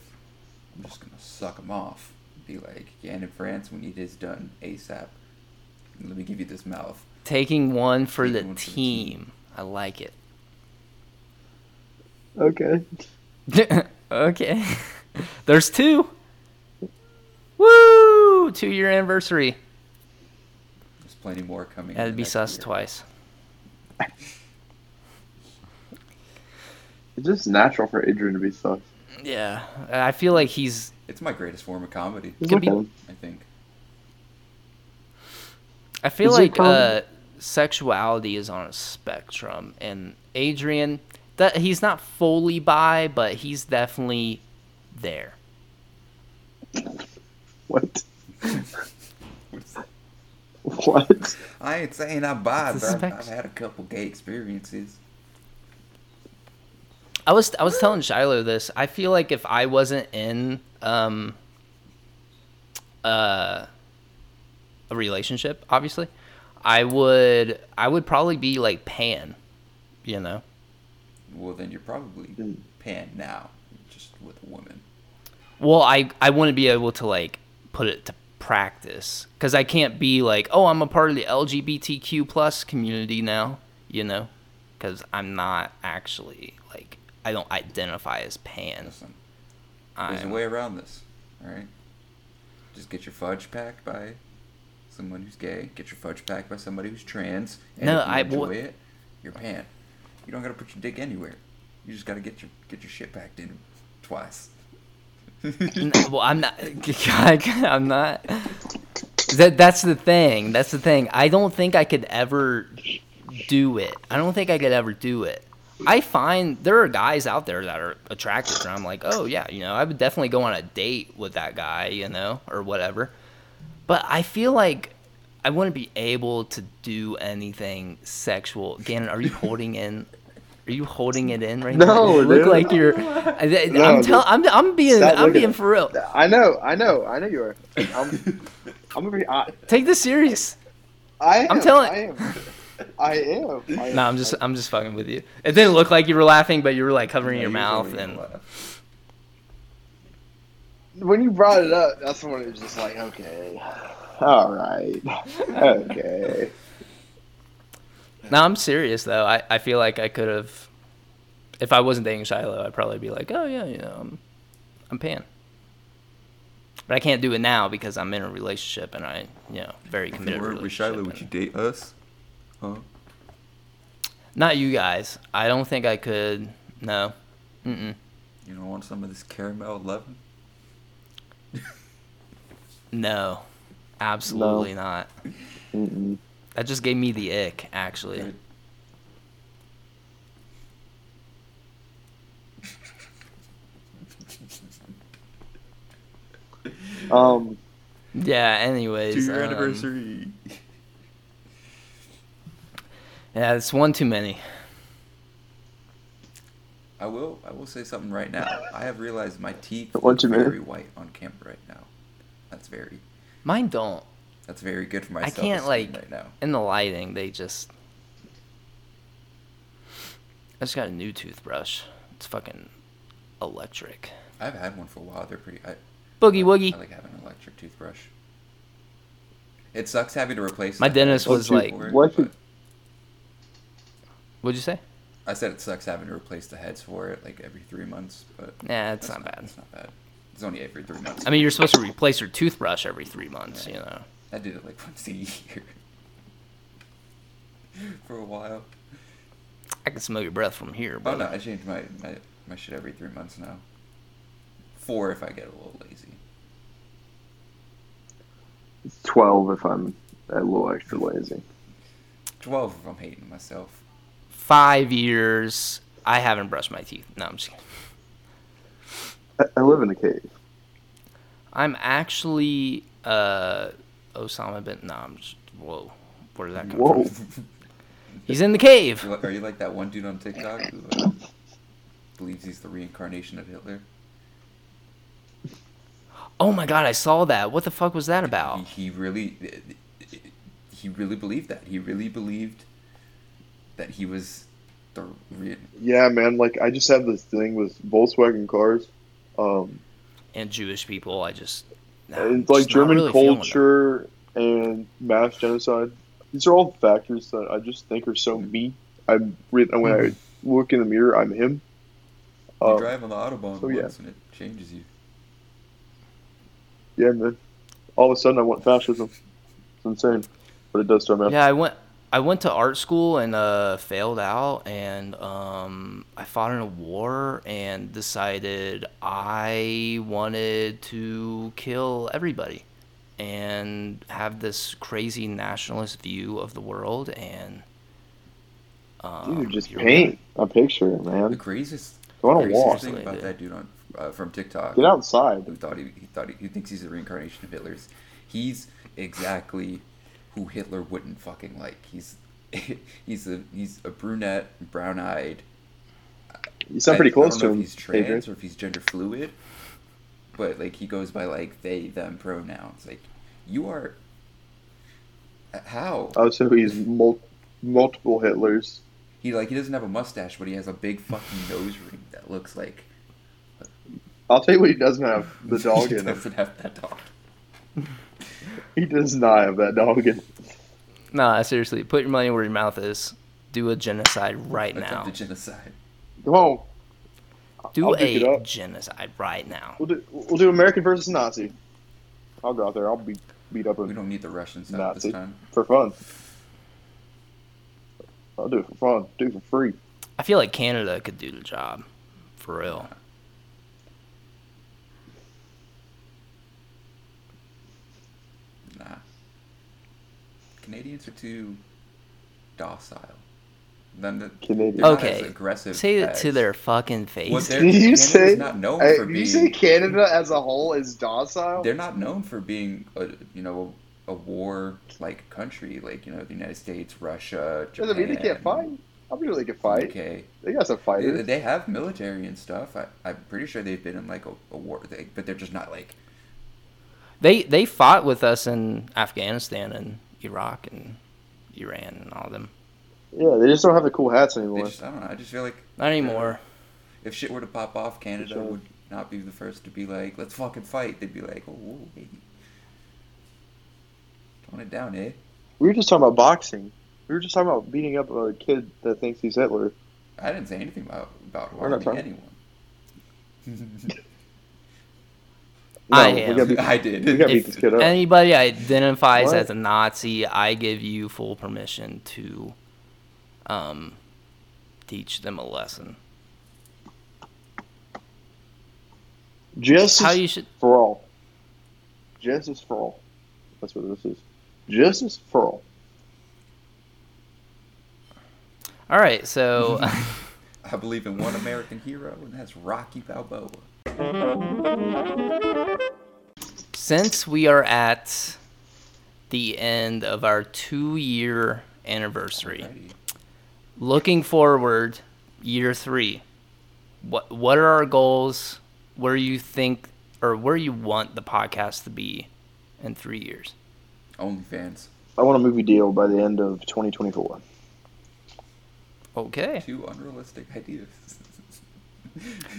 I'm just gonna suck them off. Be like, yeah, and in France, we need his done ASAP. Let me give you this mouth. Taking one for the one for the team. I like it. Okay. okay. There's two. Woo! Two year anniversary. There's plenty more coming. in That'd be next sus year. twice. It's just natural for Adrian to be sus. Yeah, I feel like he's. It's my greatest form of comedy. Just Could be- I think. I feel Is like uh, sexuality is on a spectrum, and Adrian, that he's not fully bi, but he's definitely there. What? What's that? What? I ain't saying I'm bi, It's a but I've, I've had a couple gay experiences. I was I was telling Shiloh this. I feel like if I wasn't in um uh a relationship, obviously, I would I would probably be like pan, you know. Well, then you're probably pan now, just with a woman. Well, I I wouldn't be able to like put it to practice because I can't be like, oh, I'm a part of the LGBTQ plus community now, you know, because I'm not actually like I don't identify as pan. Listen, there's a I'm, way around this, all right? Just get your fudge packed by someone who's gay. Get your fudge packed by somebody who's trans. And No, if you I- enjoy it. You're pan. You don't gotta put your dick anywhere. You just gotta get your get your shit packed in twice. Well, I'm not. I'm not. That that's the thing. That's the thing. I don't think I could ever do it. I don't think I could ever do it. I find there are guys out there that are attractive, and I'm like, oh yeah, you know, I would definitely go on a date with that guy, you know, or whatever. But I feel like I wouldn't be able to do anything sexual. Gannon, are you holding in? Are you holding it in right now? No, You look dude. like you're. I, No, I'm dude. telling. I'm. I'm being. I'm being for real. I know, I know, I know you are. I'm, I'm gonna be. I, Take this serious. I am, I'm telling- I am. I am. I am. No, I'm just. I'm just fucking with you. It didn't look like you were laughing, but you were like covering Yeah, your you mouth and. laugh. when you brought it up, that's when it was just like, okay, all right, okay. No, I'm serious though. I, I feel like I could have, if I wasn't dating Shiloh, I'd probably be like, oh yeah, you know, I'm, I'm pan. But I can't do it now because I'm in a relationship and I, you know, very If you committed. weren't with relationship Shiloh, would you date us? Huh? Not you guys. I don't think I could. No. Mm-mm. You don't want some of this caramel loving? No. Absolutely not. Mm-mm. That just gave me the ick, actually. Right. Um, Yeah. Anyways. To your um, anniversary. Yeah, it's one too many. I will. I will say something right now. I have realized my teeth One look too many? very white on camera right now. That's very. Mine don't. That's very good for my. I can't like right now. in the lighting. They just. I just got a new toothbrush. It's fucking electric. I've had one for a while. They're pretty. I, Boogie woogie. I like having an electric toothbrush. It sucks having to replace. My dentist was for like- it, What but should- What'd you say? I said it sucks having to replace the heads for it like every three months, but Yeah, it's that's not bad. It's not bad. It's only every three months. I mean, you're supposed to replace your toothbrush every three months. You know. I did it like once a year for a while. I can smell your breath from here. Oh But no, I change my, my my shit every three months now. Four if I get a little lazy. twelve if I'm a little extra lazy. Twelve if I'm hating myself. five years, I haven't brushed my teeth. No, I'm just kidding. I, I live in a cave. I'm actually uh, Osama bin. No, I'm just. Whoa, where did that come Whoa. from? He's in the cave. Are you like that one dude on TikTok who uh, believes he's the reincarnation of Hitler? Oh my god, I saw that. What the fuck was that about? He, he really, he really believed that. He really believed that he was the re- Yeah, man. Like I just have this thing with Volkswagen cars. Um, And Jewish people, I just. Nah, and like German really culture and mass genocide. These are all factors that I just think are so me. I'm re- when I look in the mirror, I'm him. You Um, drive on the autobahn so, yeah. once and it changes you. yeah, man. All of a sudden, I want fascism. It's insane, but it does to a. Yeah, I went. I went to art school and uh, failed out, and um, I fought in a war and decided I wanted to kill everybody and have this crazy nationalist view of the world. And um, Dude, just here- paint a picture, man. The craziest, Go on a walk. thing about dude. that dude on uh, from TikTok Get outside. who thought he, he thought he, he thinks he's the reincarnation of Hitler's. He's exactly who Hitler wouldn't fucking like. He's he's a he's a brunette, brown eyed. You sound pretty close to I don't know him, if he's trans Adrian. or if he's gender fluid, but like he goes by like they them pronouns. Like you are. Uh, how Oh, so he's mul- multiple Hitlers. he like he doesn't have a mustache, but he has a big fucking nose ring that looks like I'll tell you what he doesn't have: the dog he in him. doesn't have that dog. He does not have that dog in him. Nah, seriously, put your money where your mouth is. Do a genocide right now. Attempted genocide. Come on. Do I'll pick it a up. genocide right now. We'll do, we'll do American versus Nazi. I'll go out there. I'll be beat up a We don't need the Russians Nazi. this time. for fun. I'll do it for fun. Do it for free. I feel like Canada could do the job, for real. Nah. Canadians are too docile. Then the, Canadian. they're as Okay, aggressive. Say it as- to their fucking face. they're- Did you Canada's say? not known Hey, for did you say Canada as a whole is docile? they're not known for being a you know a war like country like you know the United States, Russia, Japan. Doesn't mean they can't fight. I'm sure they can fight. Okay, They got some they, fighters. they have military and stuff. I, I'm pretty sure they've been in like a, a war, they, but they're just not like They they fought with us in Afghanistan and Iraq and Iran and all them. Yeah, they just don't have the cool hats they anymore. just I don't know. I just feel like Not anymore. if shit were to pop off, Canada Sure. would not be the first to be like, let's fucking fight. They'd be like, oh, whoa, hey. tone it down, eh? We were just talking about boxing. We were just talking about beating up a kid that thinks he's Hitler. I didn't say anything about about harming anyone. No, I am. gotta beat- I did. We gotta beat this kid up. anybody identifies What? as a Nazi, I give you full permission to um, teach them a lesson. Justice How you should. for all. Justice for all. That's what this is. Justice for all. All right, so I believe in one American hero, and that's Rocky Balboa. Since we are at the end of our two-year anniversary, Alrighty. looking forward, year three. What what are our goals? Where you think or where you want the podcast to be in three years? OnlyFans. I want a movie deal by the end of 2024. Okay. Two unrealistic ideas.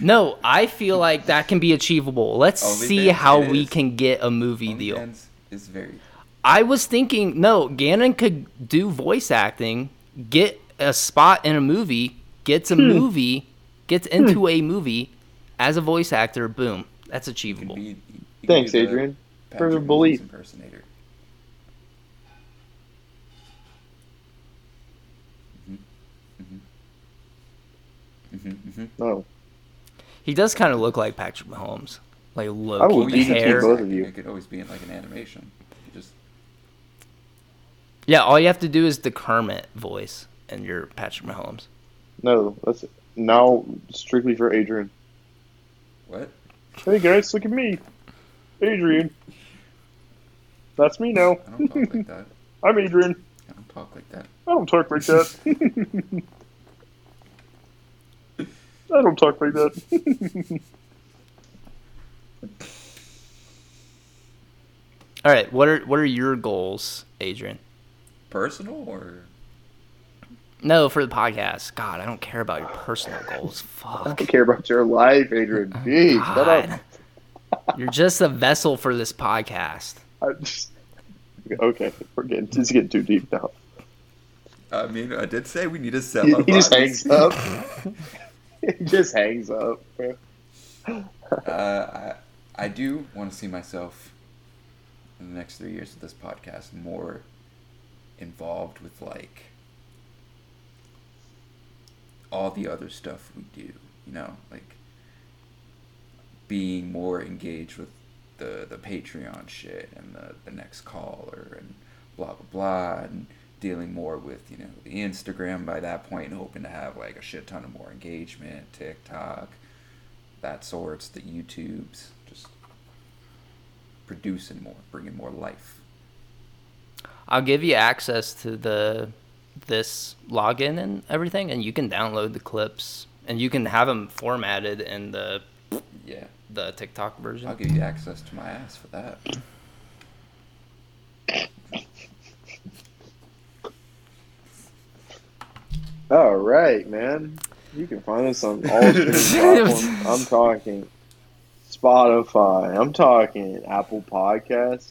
No, I feel like that can be achievable. Let's OnlyFans, see how we is. can get a movie deal. Is very. I was thinking, no, Gannon could do voice acting, get a spot in a movie, gets a hmm. movie, gets hmm. into a movie as a voice actor. Boom, that's achievable. be. Thanks, Adrian, for the belief. Impersonator. Mm-hmm. Mm-hmm. No. He does kind of look like Patrick Mahomes, like I Loki would the beat the hair. both of you. It could always be in like an animation. You just Yeah, all you have to do is the Kermit voice, and you're Patrick Mahomes. No, that's now strictly for Adrian. what? Hey guys, look at me. Adrian. That's me now. I don't talk like that. I'm Adrian. I don't talk like that. I don't talk like that. I don't talk like that. All right, what are what are your goals, Adrian? Personal or No, for the podcast. God, I don't care about your personal goals. I Fuck. don't care about your life, Adrian. Oh, Jeez, shut up. God. You're just a vessel for this podcast. I just... Okay, we're getting just getting too deep now. I mean, I did say we need to sell. He, our he just hangs up. he just hangs up. Uh, I, I do want to see myself in the next three years of this podcast more involved with like all the other stuff we do. You know, like being more engaged with the the Patreon shit and the the next caller and blah blah blah and dealing more with you know the Instagram by that point and hoping to have like a shit ton of more engagement, TikTok, that sorts, the YouTubes, just producing more, bringing more life. I'll give you access to the this login and everything, and you can download the clips, and you can have them formatted in the Yeah, the TikTok version. I'll give you access to my ass for that. All right, man. You can find us on all platforms. I'm talking Spotify. I'm talking Apple Podcast,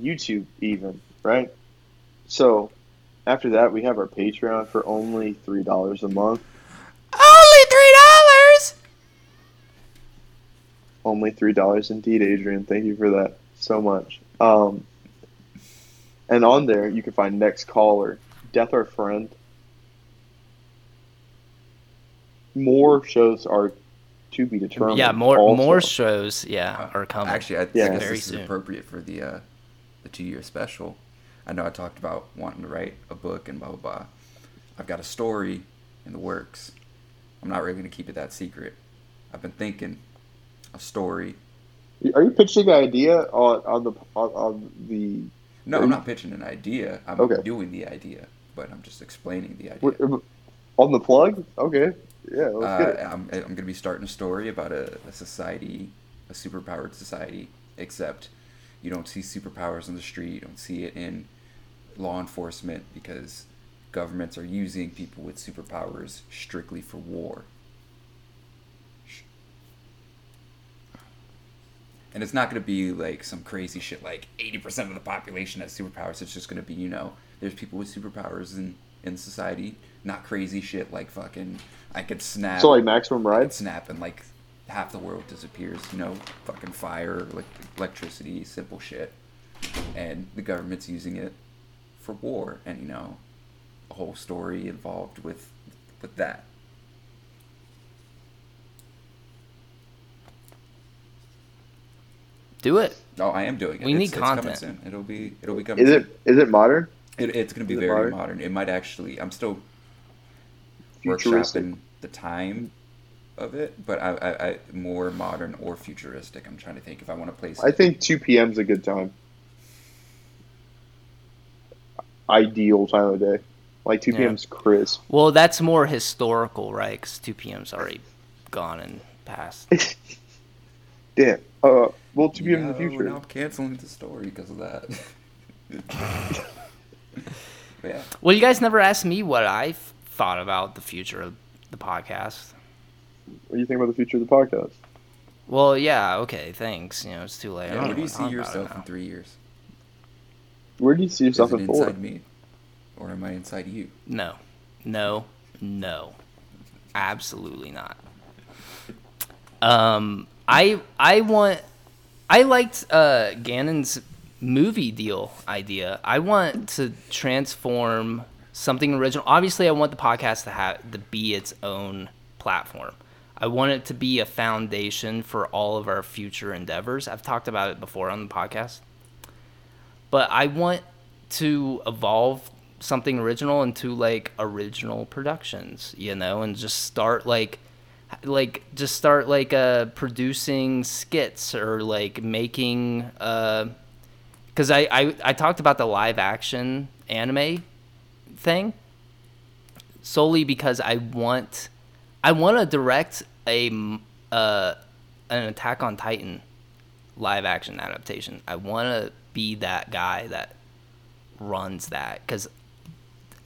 YouTube, even right. So after that, we have our Patreon for only three dollars a month. Only three dollars. Only three dollars indeed, Adrian. Thank you for that so much. Um, and on there, you can find Next Caller, Death Our Friend. More shows are to be determined. yeah, more also. more shows, yeah, are coming. Actually, I, Yeah. I guess Very this soon. is appropriate for the uh, the two year special. I know I talked about wanting to write a book and blah blah blah. I've got a story in the works. I'm not really gonna keep it that secret. I've been thinking a story. Are you pitching an idea on, on the on, on the No, I'm not pitching an idea. I'm Okay. doing the idea, but I'm just explaining the idea. what- on the plug? Okay, yeah, Uh. I'm, I'm going to be starting a story about a, a society, a superpowered society, except you don't see superpowers on the street. You don't see it in law enforcement because governments are using people with superpowers strictly for war. And it's not going to be like some crazy shit like 80% of the population has superpowers. It's just going to be, you know, there's people with superpowers in, in society. Not crazy shit like fucking, I could snap. So like maximum ride. snap and like half the world disappears. You know, fucking fire, like electricity, simple shit. And the government's using it for war, and you know, a whole story involved with with that. Do it. Oh, I am doing it. We It's- need it's coming content. soon. It'll be it'll be coming. Is soon. it is it modern? It, it's going to be very modern? modern. It might actually. I'm still Futuristic. Workshopping the time of it, but I, I, I more modern or futuristic. I'm trying to think if I want to place. I think two p.m. is a good time. Ideal time of day. Like two Yeah. p.m. is crisp. Well, that's more historical, right? Because 2 p.m.'s already gone and past. Damn. Uh, well, two p.m. in the No, future. Now I'm canceling the story because of that. Yeah. Well, you guys never asked me what I thought about the future of the podcast. What do you think about the future of the podcast? Well, yeah, okay, thanks. You know, it's too late. Yeah, where do you see talk about it yourself in three years? Where do you see Is yourself it in four? inside me, or am I inside you? No, no, no, absolutely not. Um, I I want I liked uh Gannon's movie deal idea. I want to transform something original. Obviously, I want the podcast to have to be its own platform. I want it to be a foundation for all of our future endeavors. I've talked about it before on the podcast but I want to evolve something original into like original productions, you know, and just start like like just start like uh producing skits or like making uh cuz I, I I talked about the live action anime thing solely because I want I want to direct a uh an Attack on Titan live action adaptation. I want to be that guy that runs that because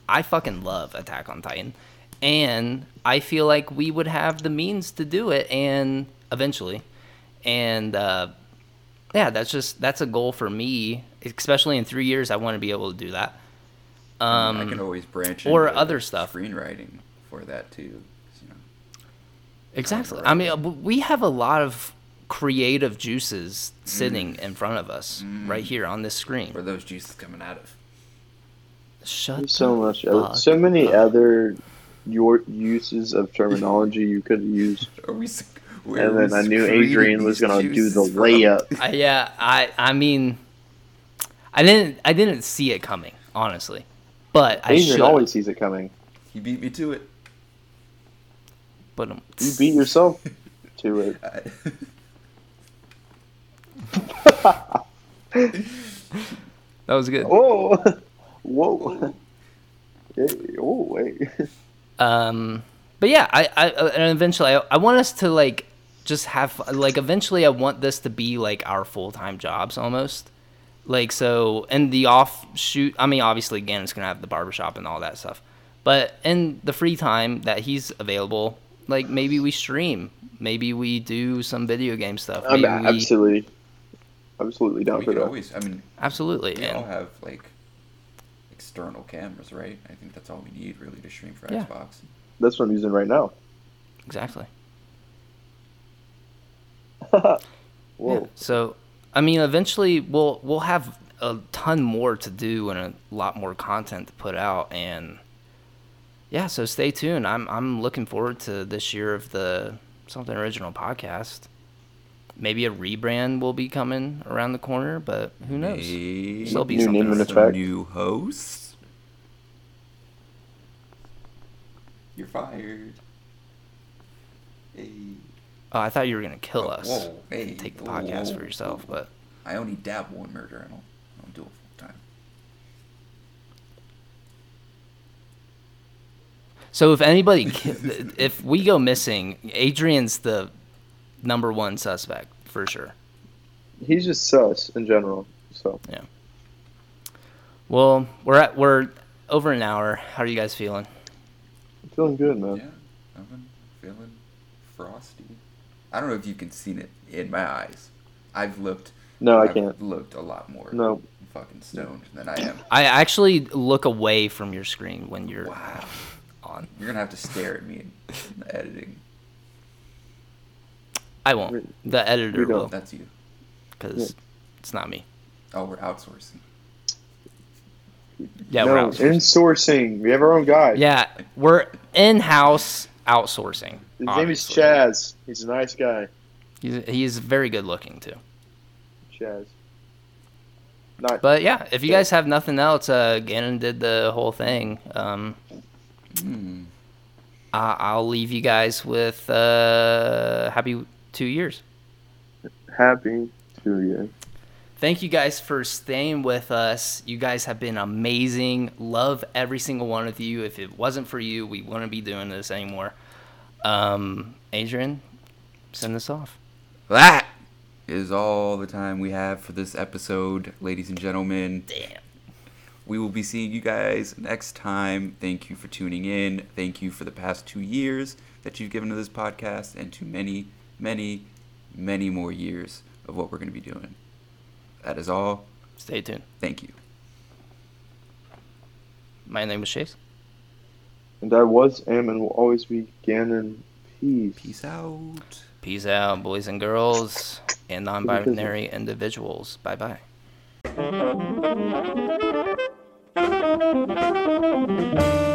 I fucking love Attack on Titan, and I feel like we would have the means to do it, and eventually, and uh, yeah, that's just that's a goal for me, especially in three years. I want to be able to do that. Um, I can always branch or into other stuff. screenwriting for that too. You know. Exactly. I mean, uh, we have a lot of creative juices sitting Mm. in front of us right here on this screen. Where those juices coming out of? Shut There's so the much, other, fuck so many up. other your uses of terminology you could have used. Are we? where And then I knew Adrian was gonna do the juices from? layup. I, yeah, I I mean, I didn't I didn't see it coming honestly, but I should. always sees it coming. He beat me to it. But um, You beat yourself to it. I- that was good. Whoa, whoa, hey, oh wait. Um, but yeah, I, I uh, and eventually I, I want us to like just have like eventually I want this to be like our full time jobs almost. Like so, and the offshoot, I mean, obviously, again, it's gonna have the barbershop and all that stuff. But in the free time that he's available, like maybe we stream, maybe we do some video game stuff. I'm Maybe we, absolutely, absolutely down we for could that. always. I mean, absolutely, we all and have like external cameras, right? I think that's all we need really to stream for Yeah. Xbox. That's what I'm using right now. exactly. Whoa. Yeah. So I mean, eventually we'll we'll have a ton more to do and a lot more content to put out, and yeah, so stay tuned. I'm I'm looking forward to this year of the something original podcast. Maybe a rebrand will be coming around the corner, but who knows? Maybe Still be New something. name and original. some new hosts. You're fired. Hey. Oh, I thought you were gonna kill Oh, us. whoa, hey, and take the whoa, podcast whoa, for yourself, whoa. but I only dabble in murder. I don't, I don't do it full time. So if anybody, if we go missing, Adrian's the number one suspect for sure. He's just sus in general. So yeah. Well, we're at we're over an hour. How are you guys feeling? I'm feeling good, man. Yeah, I've been feeling frosty. I don't know if you can see it in my eyes. I've looked. No, I I've can't. Looked a lot more. No. Fucking stoned than I am. I actually look away from your screen when you're Wow. on. You're gonna have to stare at me in, in the editing. I won't. The editor will, That's you. because it's not me. Oh, we're outsourcing. Yeah, no, we're outsourcing. insourcing. We have our own guy. Yeah, we're in-house outsourcing. His name is. Chaz. He's a nice guy. He's he's very good looking too. Chaz. Not But yeah, if you guys have nothing else, uh, Gannon did the whole thing. Um, Hmm. I- I'll leave you guys with uh, happy two years. happy to you. Thank you guys for staying with us. You guys have been amazing. Love every single one of you. If it wasn't for you, we wouldn't be doing this anymore. Um, Adrian, send this off. That is all the time we have for this episode, ladies and gentlemen. Damn. We will be seeing you guys next time. Thank you for tuning in. Thank you for the past two years that you've given to this podcast and to many, many, many more years of what we're going to be doing. That is all. Stay tuned. Thank you. My name is Chase. And I was, am, and will always be Gannon. Peace. Peace out. Peace out, boys and girls, and non binary individuals. Bye bye.